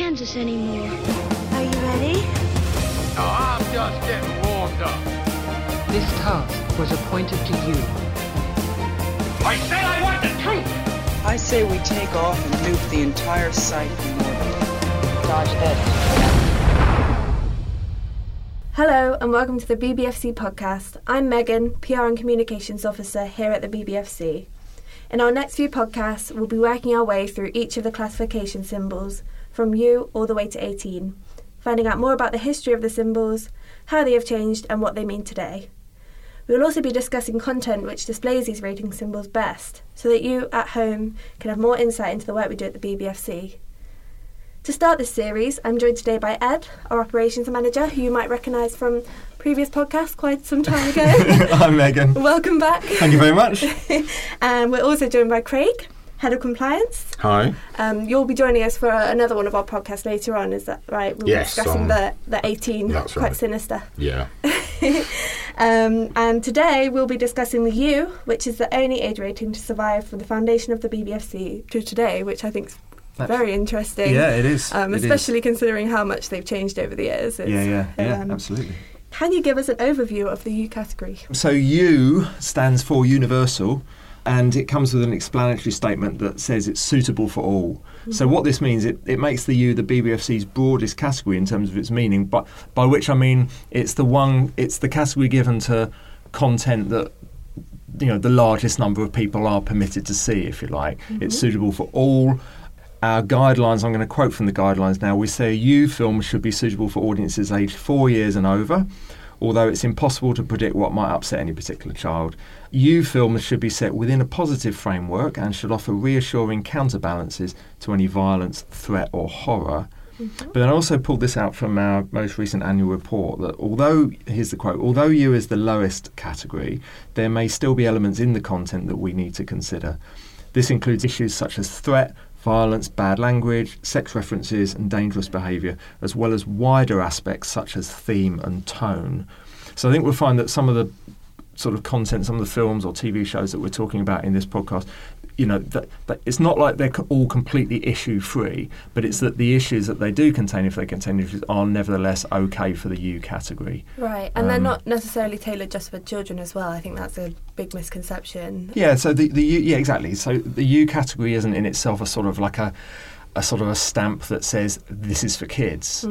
Kansas anymore. Are you ready? No, I'm just getting warmed up. This task was appointed to you. I said I want the truth. I say we take off and nuke the entire site from orbit. Dodge this. Hello and welcome to the BBFC podcast. I'm Megan, PR and Communications Officer here at the BBFC. In our next few podcasts, we'll be working our way through each of the classification symbols, from U all the way to 18, finding out more about the history of the symbols, how they have changed, and what they mean today. We will also be discussing content which displays these rating symbols best, so that you at home can have more insight into the work we do at the BBFC. To start this series, I'm joined today by Ed, our operations manager, who you might recognise from previous podcasts quite some time ago. I'm Megan. Welcome back. Thank you very much. and um, we're also joined by Craig, head of compliance. Hi. Um, you'll be joining us for another one of our podcasts later on. Is that right? We'll Yes, be discussing um, the the 18, that's quite right. sinister. Yeah. Um, and today we'll be discussing the U, which is the only age rating to survive from the foundation of the BBFC to today, which I think is very interesting. Yeah, it is. Um, It is. especially considering how much they've changed over the years. It's, Yeah, yeah, yeah, um, absolutely. Can you give us an overview of the U category? So U stands for universal, and it comes with an explanatory statement that says it's suitable for all. Hmm. So what this means, it, it makes the U the BBFC's broadest category in terms of its meaning, but by which I mean it's the one, it's the category given to content that you know the largest number of people are permitted to see, if you like. Mm-hmm. It's suitable for all. Our guidelines, I'm going to quote from the guidelines now. We say a U film should be suitable for audiences aged four years and over, although it's impossible to predict what might upset any particular child. U films should be set within a positive framework and should offer reassuring counterbalances to any violence, threat, or horror. Mm-hmm. But then I also pulled this out from our most recent annual report that although, here's the quote, although U is the lowest category, there may still be elements in the content that we need to consider. This includes issues such as threat, violence, bad language, sex references, and dangerous behaviour, as well as wider aspects such as theme and tone. So I think we'll find that some of the sort of content, some of the films or TV shows that we're talking about in this podcast, you know, that, that it's not like they're all completely issue free, but it's that the issues that they do contain, if they contain issues, are nevertheless okay for the U category. Right, and they're Um, not necessarily tailored just for children as well. I think that's a big misconception. Yeah, so the, the U, yeah exactly. So the U category isn't in itself a sort of like a a sort of a stamp that says this is for kids.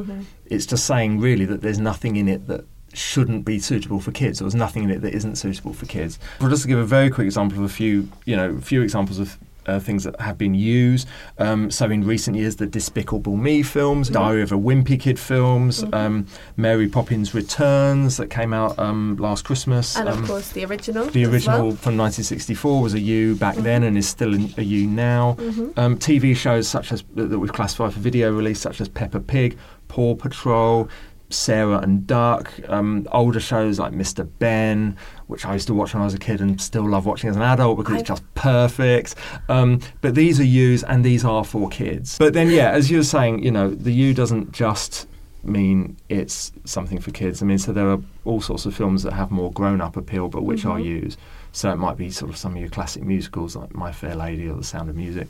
It's just saying really that there's nothing in it that shouldn't be suitable for kids. There's nothing in it that isn't suitable for kids. Well, just to give a very quick example of a few, you know, a few examples of. Uh, things that have been used. Um, so, in recent years, the Despicable Me films, Diary of a Wimpy Kid films, um, Mary Poppins Returns that came out um, last Christmas. And um, of course, the original. the original well. from 1964 was a U back then and is still a U now. Um, TV shows such as that we've classified for video release, such as Peppa Pig, Paw Patrol, Sarah and Duck. Um, older shows like Mr. Benn, which I used to watch when I was a kid and still love watching as an adult because it's just perfect. Um, but these are U's and these are for kids. But then, yeah, as you were saying, you know, the U doesn't just mean it's something for kids. I mean, so there are all sorts of films that have more grown-up appeal, but which are U's. So it might be sort of some of your classic musicals like My Fair Lady or The Sound of Music,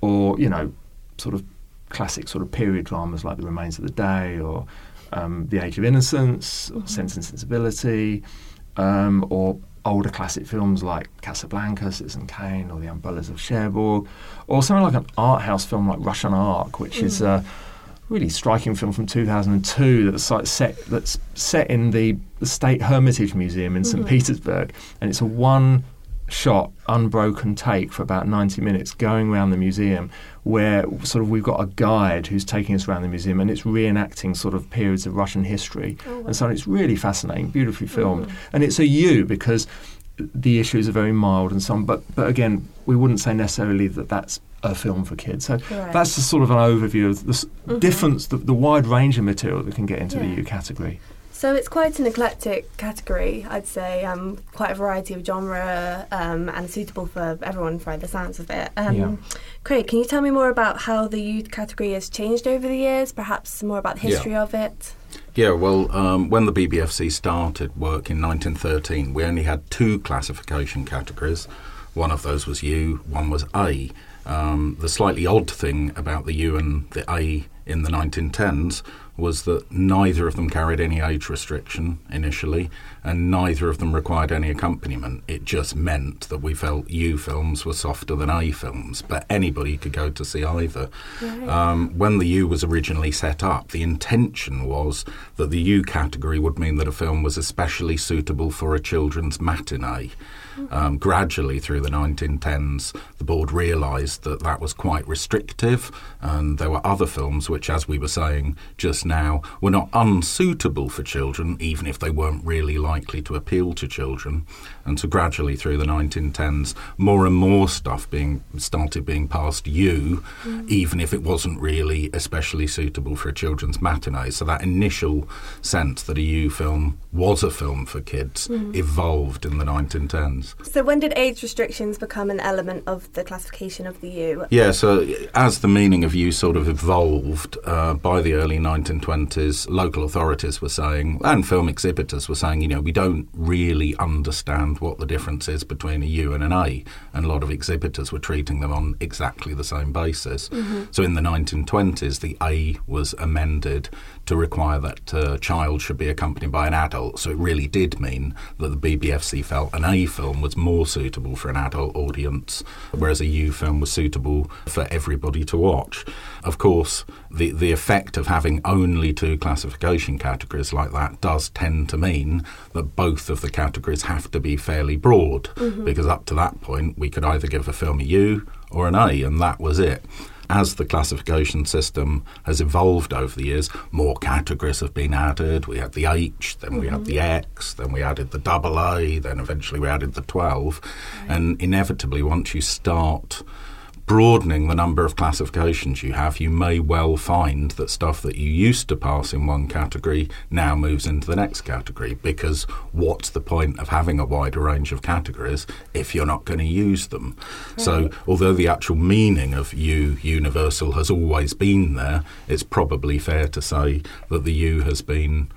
or you know, sort of classic sort of period dramas like The Remains of the Day or um, The Age of Innocence, or Sense and Sensibility, um, or older classic films like Casablanca, Citizen Kane, or The Umbrellas of Cherbourg, or something like an art house film like Russian Ark, which is a really striking film from 2002 that's like set that's set in the, the State Hermitage Museum in St Petersburg, and it's a one shot unbroken take for about 90 minutes going around the museum where sort of we've got a guide who's taking us around the museum and it's reenacting sort of periods of Russian history. Oh, and so it's really fascinating beautifully filmed. Mm-hmm. And it's a U because the issues are very mild and some but but again we wouldn't say necessarily that that's a film for kids. So Right. that's just sort of an overview of the s mm-hmm. difference the, the wide range of material that can get into the Yeah. U category So it's quite an eclectic category, I'd say. Um, quite a variety of genre um, and suitable for everyone by the sounds of it. Um, Yeah. Craig, can you tell me more about how the youth category has changed over the years? Perhaps more about the Yeah. history of it. Yeah, well, um, when the BBFC started work in 1913, we only had two classification categories. One of those was U, one was A. Um, the slightly odd thing about the U and the A in the 1910s was that neither of them carried any age restriction initially, and neither of them required any accompaniment. It just meant that we felt U films were softer than A films, but anybody could go to see either. Um, when the U was originally set up, the intention was that the U category would mean that a film was especially suitable for a children's matinee. Um, gradually through the 1910s, the board realised that that was quite restrictive, and there were other films which, as we were saying just now, were not unsuitable for children, even if they weren't really likely to appeal to children. And so, gradually through the 1910s, more and more stuff being started being passed U, mm. even if it wasn't really especially suitable for a children's matinee. So that initial sense that a U film was a film for kids mm. evolved in the 1910s. So when did age restrictions become an element of the classification of the U? Yeah, so as the meaning of U sort of evolved uh, by the early 1920s, local authorities were saying, and film exhibitors were saying, you know, we don't really understand what the difference is between a U and an A. And a lot of exhibitors were treating them on exactly the same basis. So in the 1920s, the A was amended to require that a child should be accompanied by an adult. So it really did mean that the BBFC felt an A film was more suitable for an adult audience, whereas a U film was suitable for everybody to watch. Of course, the, the effect of having only two classification categories like that does tend to mean that both of the categories have to be fairly broad, mm-hmm. because up to that point, we could either give a film a U or an A, and that was it. As the classification system has evolved over the years, more categories have been added. We had the H, then we had mm-hmm. the X, then we added the double A, then eventually we added the 12. And inevitably, once you start broadening the number of classifications you have, you may well find that stuff that you used to pass in one category now moves into the next category. Because what's the point of having a wider range of categories if you're not going to use them? So, although the actual meaning of U universal has always been there, it's probably fair to say that the U has been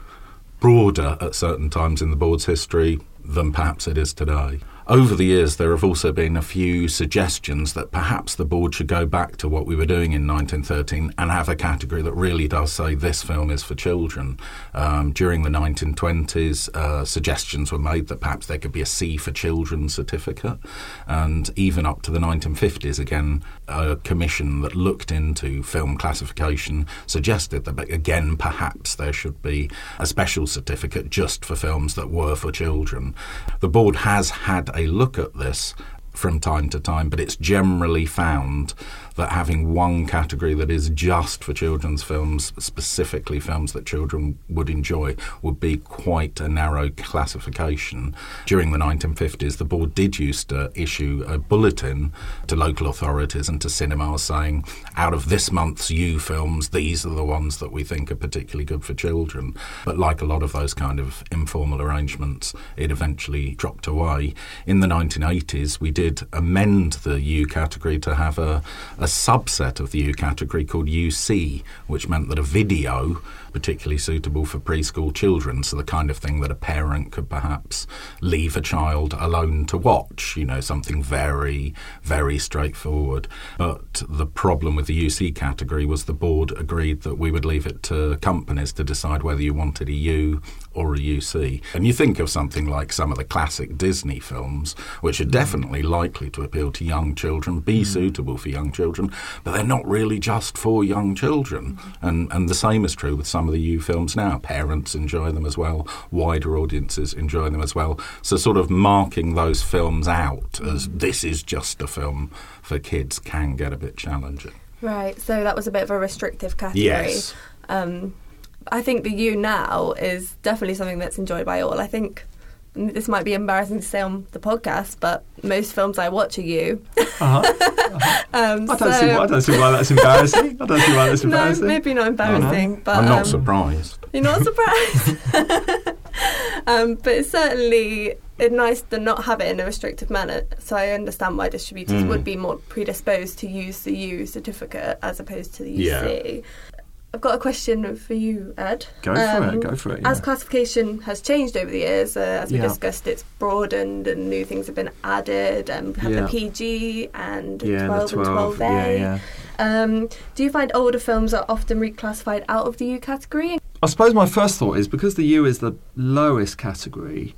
broader at certain times in the board's history than perhaps it is today. Over the years, there have also been a few suggestions that perhaps the board should go back to what we were doing in 1913 and have a category that really does say this film is for children. Um, during the 1920s, uh, suggestions were made that perhaps there could be a C for children certificate, and even up to the 1950s, again, a commission that looked into film classification suggested that again, perhaps there should be a special certificate just for films that were for children. The board has had a look at this from time to time, but it's generally found that having one category that is just for children's films, specifically films that children would enjoy, would be quite a narrow classification. During the 1950s, the board did used to issue a bulletin to local authorities and to cinemas saying, out of this month's U films, these are the ones that we think are particularly good for children. But like a lot of those kind of informal arrangements, it eventually dropped away. In the 1980s, we did amend the U category to have a, a subset of the U category called UC, which meant that a video, particularly suitable for preschool children, so the kind of thing that a parent could perhaps leave a child alone to watch, you know, something very, very straightforward. But the problem with the UC category was the board agreed that we would leave it to companies to decide whether you wanted a U or a UC. And you think of something like some of the classic Disney films, which are definitely likely to appeal to young children, be hmm. suitable for young children, but they're not really just for young children. And, and the same is true with some of the U films now. Parents enjoy them as well, wider audiences enjoy them as well. So, sort of marking those films out as this is just a film for kids can get a bit challenging. Right, so that was a bit of a restrictive category. Yes. Um, I think the U now is definitely something that's enjoyed by all. I think this might be embarrassing to say on the podcast, but most films I watch are U. Uh-huh. Um, I, don't so- see why, I don't see why that's embarrassing. I don't see why that's embarrassing. No, maybe not embarrassing, but I'm not um, surprised. You're not surprised. um, but it's certainly it's nice to not have it in a restrictive manner. So I understand why distributors Mm. would be more predisposed to use the U certificate as opposed to the Yeah. I've got a question for you, Ed. Go for it, go for it, As classification has changed over the years, uh, as we Yeah. discussed, it's broadened and new things have been added. Um, we have Yeah. the PG and Yeah, the 12, 12, and 12A. yeah, Um, do you find older films are often reclassified out of the U category? I suppose my first thought is because the U is the lowest category,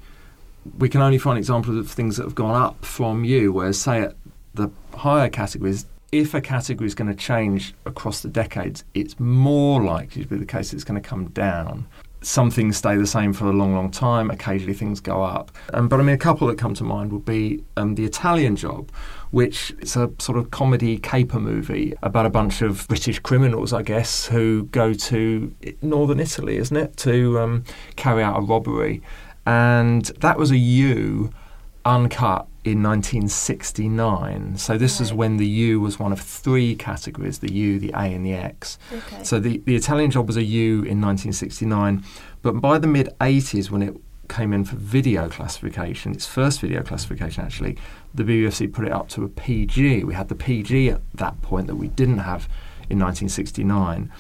we can only find examples of things that have gone up from U, whereas, say, at the higher categories, if a category is going to change across the decades, it's more likely to be the case it's going to come down. Some things stay the same for a long, long time. Occasionally, things go up. Um, but I mean, a couple that come to mind would be um, the Italian Job, which is a sort of comedy caper movie about a bunch of British criminals, I guess, who go to northern Italy, isn't it, to um, carry out a robbery. And that was a U uncut in 1969. So this is Right. when the U was one of three categories: the U, the A, and the X. Okay. So the the Italian Job was a U in 1969, but by the mid 80s, when it came in for video classification, its first video classification actually, the BBFC put it up to a PG. We had the PG at that point that we didn't have in 1969.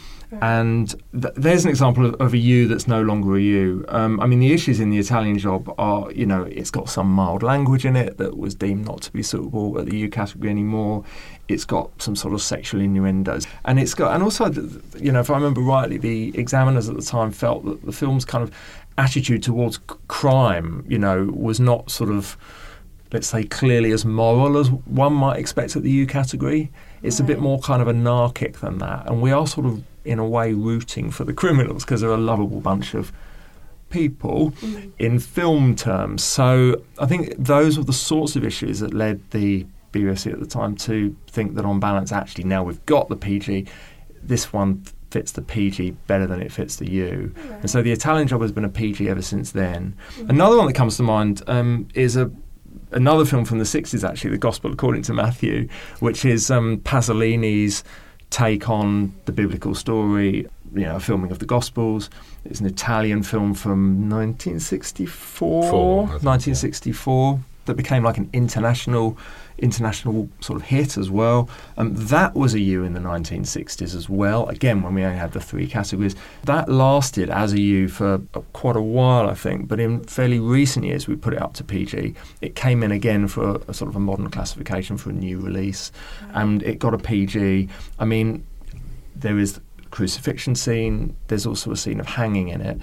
And th- there's an example of, of a U that's no longer a U. Um, I mean, the issues in the Italian job are, you know, it's got some mild language in it that was deemed not to be suitable at the U category anymore. It's got some sort of sexual innuendos, and it's got, and also, you know, if I remember rightly, the examiners at the time felt that the film's kind of attitude towards c- crime, you know, was not sort of let's say, clearly as moral as one might expect at the U category. It's a bit more kind of anarchic than that. And we are sort of, in a way, rooting for the criminals because they're a lovable bunch of people in film terms. So I think those were the sorts of issues that led the BBC at the time to think that on balance, actually, now we've got the PG, this one fits the PG better than it fits the U. And so the Italian job has been a PG ever since then. Another one that comes to mind um, is a another film from the 60s, actually, The Gospel According to Matthew, which is um, Pasolini's take on the biblical story, you know, a filming of the Gospels. It's an Italian film from 1964, Four, I think, 1964 that became like an international international sort of hit as well. Um, that was a U in the 1960s as well. Again, when we only had the three categories, that lasted as a U for quite a while, I think. But in fairly recent years, we put it up to PG. It came in again for a, a sort of a modern classification for a new release, and it got a PG. I mean, there is crucifixion scene. There's also a scene of hanging in it,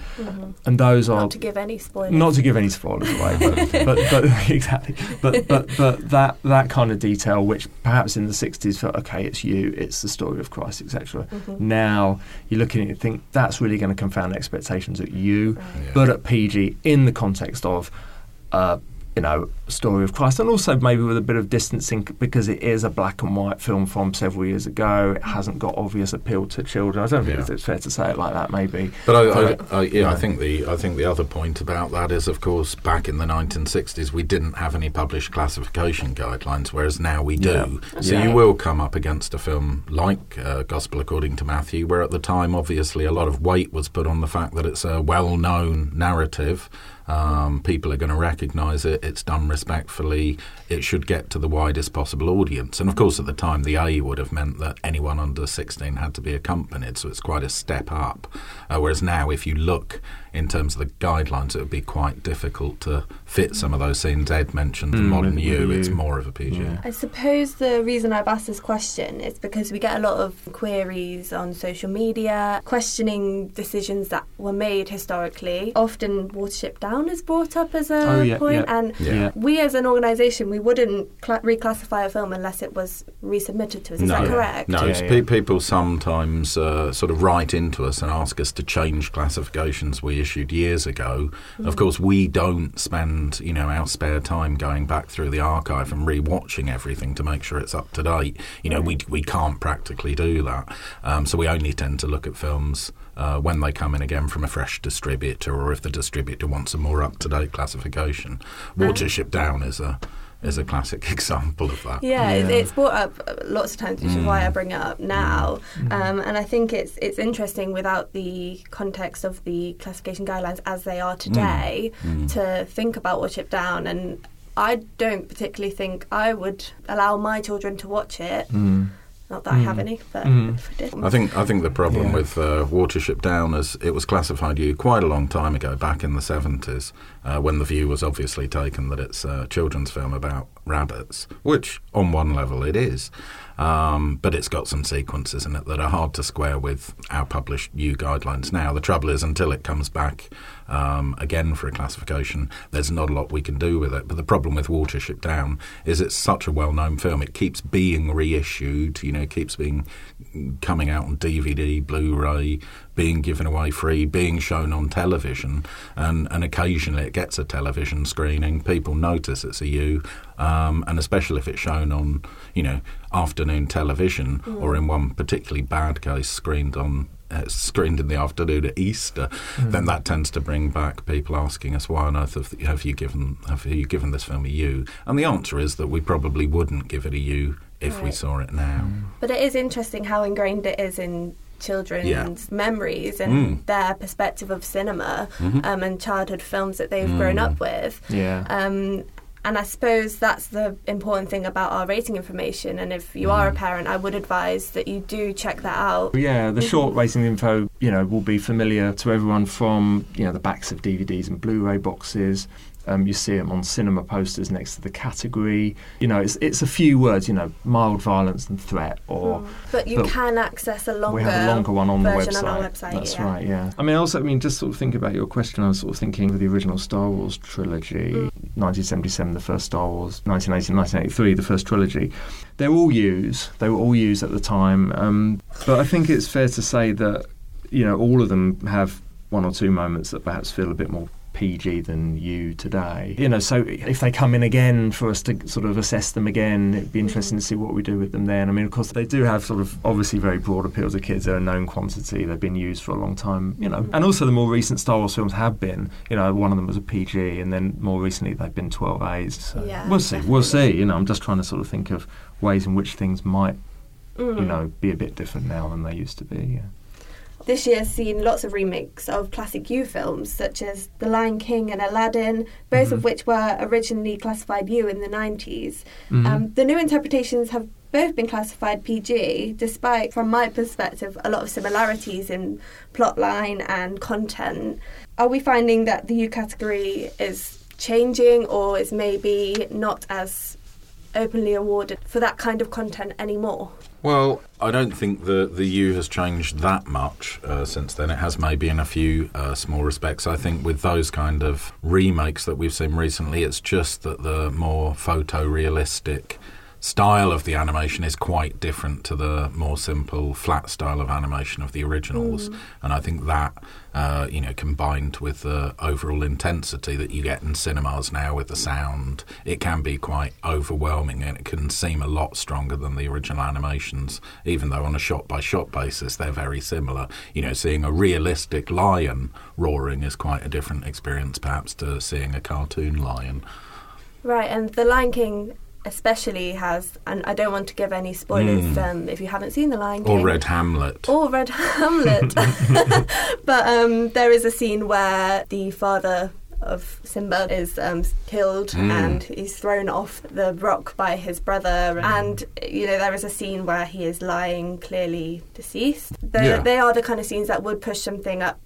and those are Not to give any spoilers. not to give any spoilers away, but, but, but exactly, but but but that that kind of detail, which perhaps in the '60s felt okay, it's you, it's the story of Christ, etc. Now you're looking at it, and think that's really going to confound expectations at you, Yeah. but at PG in the context of. Uh, you know, story of Christ, and also maybe with a bit of distancing because it is a black and white film from several years ago. It hasn't got obvious appeal to children. I don't think Yeah. it's fair to say it like that. Maybe, But I, But, I, I, yeah, I think the I think the other point about that is, of course, back in the 1960s, we didn't have any published classification guidelines, whereas now we do. Yeah. So Yeah. you will come up against a film like uh, Gospel According to Matthew, where at the time, obviously, a lot of weight was put on the fact that it's a well-known narrative. Um, people are going to recognise it. It's done respectfully. It should get to the widest possible audience. And of course, at the time, the A would have meant that anyone under 16 had to be accompanied. So it's quite a step up. Uh, whereas now, if you look in terms of the guidelines, it would be quite difficult to fit some of those scenes Ed mentioned. The Mm, modern with- U, with it's more of a PG. Yeah. I suppose the reason I've asked this question is because we get a lot of queries on social media questioning decisions that were made historically. Often Watership Down is brought up as a Oh, yeah, point, yeah. and Yeah. we as an organisation we wouldn't cla reclassify a film unless it was resubmitted to us. Is no, that correct? No, Yeah, yeah. pe- people sometimes uh, sort of write into us and ask us to change classifications we issued years ago. Of course, we don't spend you know our spare time going back through the archive and rewatching everything to make sure it's up to date. You know, we we can't practically do that, um, so we only tend to look at films. Uh, when they come in again from a fresh distributor, or if the distributor wants a more up-to-date classification, Watership Down is a is a classic example of that. Yeah, Yeah. it's brought up uh, lots of times, which is why I bring it up now. Mm. Um, and I think it's it's interesting without the context of the classification guidelines as they are today to think about Watership Down. And I don't particularly think I would allow my children to watch it. Mm. Not that I have any, but Mm. if I did. I think I think the problem Yeah. with uh, Watership Down is it was classified you quite a long time ago, back in the seventies, uh, when the view was obviously taken that it's a children's film about rabbits, which on one level it is. Um, but it's got some sequences in it that are hard to square with our published new guidelines now. The trouble is, until it comes back um, again for a classification, there's not a lot we can do with it. But the problem with Watership Down is it's such a well-known film; it keeps being reissued. You know, it keeps being coming out on DVD, Blu-ray, being given away free, being shown on television, and, and occasionally it gets a television screening. People notice it's a U, um, and especially if it's shown on, you know, afternoon television, or in one particularly bad case, screened on. Uh, screened in the afternoon at Easter, then that tends to bring back people asking us, "Why on earth have, have you given have you given this film a U?" And the answer is that we probably wouldn't give it a U if we saw it now. But it is interesting how ingrained it is in children's Yeah. memories and Mm. their perspective of cinema Mhm. um, and childhood films that they've grown Mm. up with. Yeah. Um, and I suppose that's the important thing about our rating information. And if you are a parent, I would advise that you do check that out. Yeah, the short rating info, you know, will be familiar to everyone from you know the backs of DVDs and Blu-ray boxes. Um, you see them on cinema posters next to the category. You know, it's it's a few words. You know, mild violence and threat, or But you But can access a longer, we have a longer one on the website. on our website. That's yeah. right. Yeah. I mean, also, I mean, just sort of think about your question. I was sort of thinking of the original Star Wars trilogy, Mm. 1977, the first Star Wars, 1980, 1983, the first trilogy. They're all used. They were all used at the time. Um, but I think it's fair to say that you know all of them have one or two moments that perhaps feel a bit more PG than you today. You know, so if they come in again for us to sort of assess them again, it'd be interesting to see what we do with them then. I mean, of course, they do have sort of obviously very broad appeal to kids. They're a known quantity. They've been used for a long time, you know. And also the more recent Star Wars films have been, you know, one of them was a PG and then more recently they've been 12As. So Yeah, we'll see. We'll see. You know, I'm just trying to sort of think of ways in which things might, Mm. you know, be a bit different now than they used to be. Yeah. This year has seen lots of remakes of classic U films, such as The Lion King and Aladdin, both of Mhm. which were originally classified U in the 90s. Mhm. Um, the new interpretations have both been classified PG, despite, from my perspective, a lot of similarities in plotline and content. Are we finding that the U category is changing or is maybe not as openly awarded for that kind of content anymore? Well, I don't think the the U has changed that much uh, since then. It has maybe in a few uh, small respects. I think with those kind of remakes that we've seen recently, it's just that the more photorealistic style of the animation is quite different to the more simple flat style of animation of the originals. And i think that uh, you know combined with the overall intensity that you get in cinemas now with the sound it can be quite overwhelming and it can seem a lot stronger than the original animations even though on a shot by shot basis they're very similar. You know seeing a realistic lion roaring is quite a different experience perhaps to seeing a cartoon lion. Right, and The Lion King especially has, and I don't want to give any spoilers Mm. um, if you haven't seen The Lion King. or read hamlet Or Read Hamlet. but um, there is a scene where the father of Simba is um, killed Mm. and he's thrown off the rock by his brother. And, you know, there is a scene where he is lying clearly deceased. They, Yeah. they are the kind of scenes that would push something up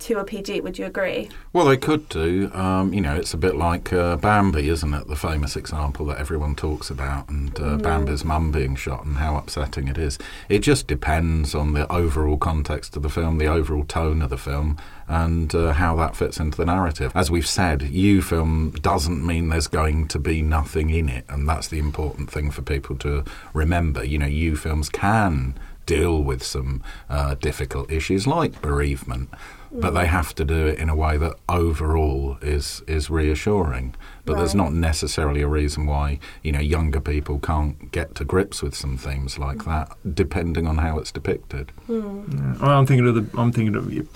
to a PG, would you agree? Well, they could do. Um, you know, it's a bit like uh, Bambi, isn't it? The famous example that everyone talks about, and uh, Bambi's mum being shot and how upsetting it is. It just depends on the overall context of the film, the overall tone of the film, and uh, how that fits into the narrative. As we've said, U film doesn't mean there's going to be nothing in it, and that's the important thing for people to remember. You know, U films can deal with some uh, difficult issues like bereavement, but they have to do it in a way that overall is is reassuring. But there's not necessarily a reason why you know younger people can't get to grips with some themes like mm. that, depending on how it's depicted. Hmm. Yeah. I'm thinking of the. I'm thinking of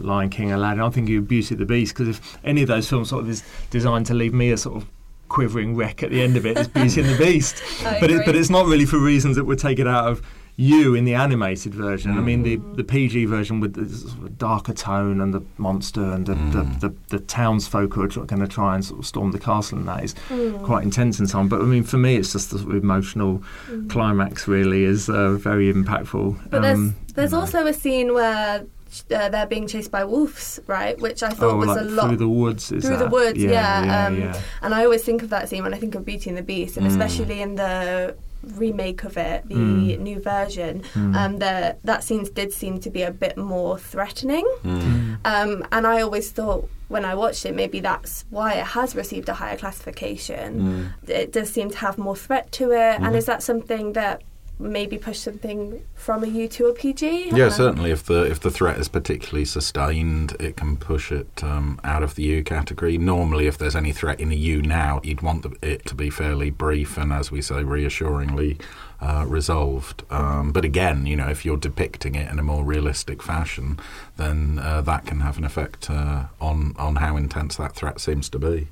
Lion King, Aladdin. I'm thinking of Beauty and the Beast because if any of those films sort of is designed to leave me a sort of quivering wreck at the end of it, it's Beauty and the Beast. I but it, but it's not really for reasons that would take it out of you in the animated version. I mean, the, the PG version with the sort of darker tone and the monster and the, the, the, the townsfolk who are going to try and sort of storm the castle and that is quite intense and so on. But I mean, for me, it's just the sort of emotional climax really is uh, very impactful. But there's Um, there's you know. also a scene where uh, they're being chased by wolves, right? Which I thought oh, was like a lot through the woods. Is through the that? woods, yeah. yeah, um, yeah. And I always think of that scene when I think of Beauty and the Beast, and Mm. especially in the remake of it, the Mm. new version, Mm. um, the, that scene did seem to be a bit more threatening. Mm. Um, and I always thought when I watched it, maybe that's why it has received a higher classification. Mm. It does seem to have more threat to it. And is that something that maybe push something from a U to a PG? Yeah, Um, certainly. If the if the threat is particularly sustained, it can push it um, out of the U category. Normally, if there's any threat in a U now, you'd want the, it to be fairly brief and, as we say, reassuringly uh, resolved. Um, but again, you know, if you're depicting it in a more realistic fashion, then uh, that can have an effect uh, on on how intense that threat seems to be.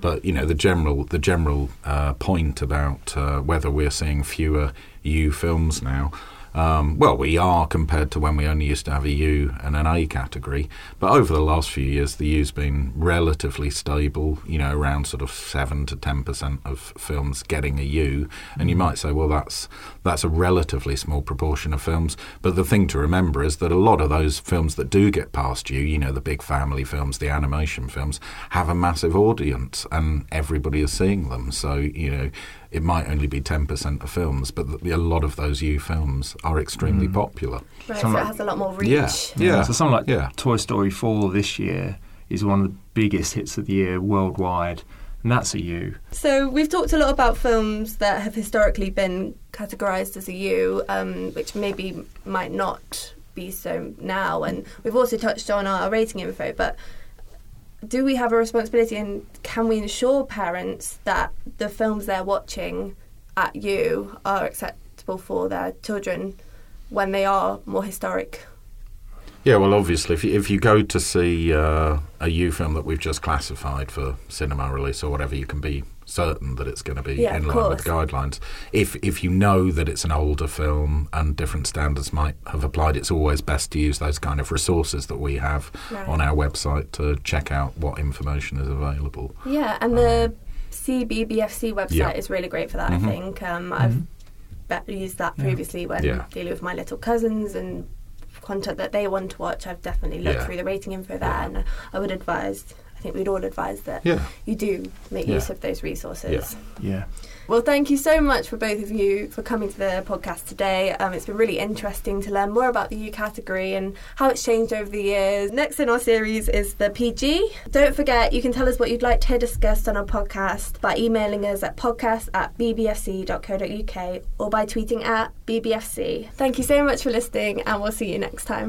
But you know the general the general uh, point about uh, whether we're seeing fewer U films now. Um, well, we are compared to when we only used to have a U and an A category. But over the last few years, the U's been relatively stable. You know, around sort of seven to ten percent of films getting a U. And you might say, well, that's that's a relatively small proportion of films. But the thing to remember is that a lot of those films that do get past you, you know, the big family films, the animation films, have a massive audience, and everybody is seeing them. So you know it might only be 10% of films, but th- a lot of those U films are extremely popular. Right, Some so it has a lot more reach. Yeah. Yeah. So something like Yeah. Toy Story 4 this year is one of the biggest hits of the year worldwide, and that's a U. So we've talked a lot about films that have historically been categorised as a U, um, which maybe might not be so now, and we've also touched on our rating info. But do we have a responsibility, and can we ensure parents that the films they're watching at U are acceptable for their children when they are more historic? Yeah, well, obviously, if you, if you go to see uh, a U film that we've just classified for cinema release or whatever, you can be certain that it's going to be Yeah, in line with guidelines. If if you know that it's an older film and different standards might have applied, it's always best to use those kind of resources that we have Right. on our website to check out what information is available. Yeah, and the CBBFC website Yeah. is really great for that. Mhm. I think um, I've be- used that previously when Yeah. dealing with my little cousins and content that they want to watch. I've definitely looked Yeah. through the rating info there, Yeah. and I would advise. I think we'd all advise that Yeah. you do make Yeah. use of those resources. Yeah. Yeah. Well, thank you so much for both of you for coming to the podcast today. Um, it's been really interesting to learn more about the U category and how it's changed over the years. Next in our series is the PG. Don't forget, you can tell us what you'd like to hear discussed on our podcast by emailing us at podcast at bbfc.co.uk or by tweeting at bbfc. Thank you so much for listening, and we'll see you next time.